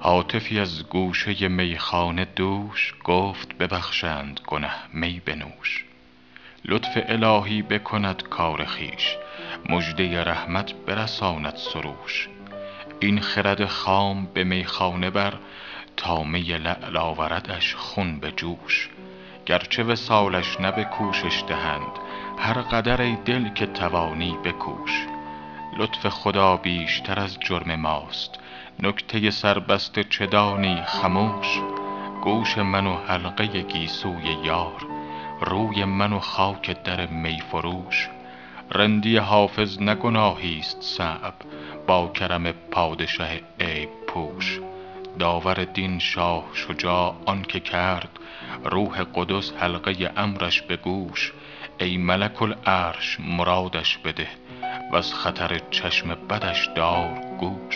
هاتفی از گوشه میخانه دوش گفت ببخشند گنه می بنوش. لطف الهی بکند کار خویش مژده رحمت برساند سروش. این خرد خام به میخانه بر تا می لعل آوردش خون به جوش. گرچه وصالش نه به کوشش دهند هر قدر ای دل که توانی بکوش. لطف خدا بیشتر از جرم ماست. نکته سربسته چه دانی خموش. گوش من و حلقه گیسوی یار. روی من و خاک در می فروش. رندی حافظ نه گناهیست صعب. با کرم پادشه عیب پوش. داور دین شاه شجاع آن که کرد روح قدس حلقه امرش به گوش. ای ملک العرش مرادش بده وز خطر چشم بدش دار گوش.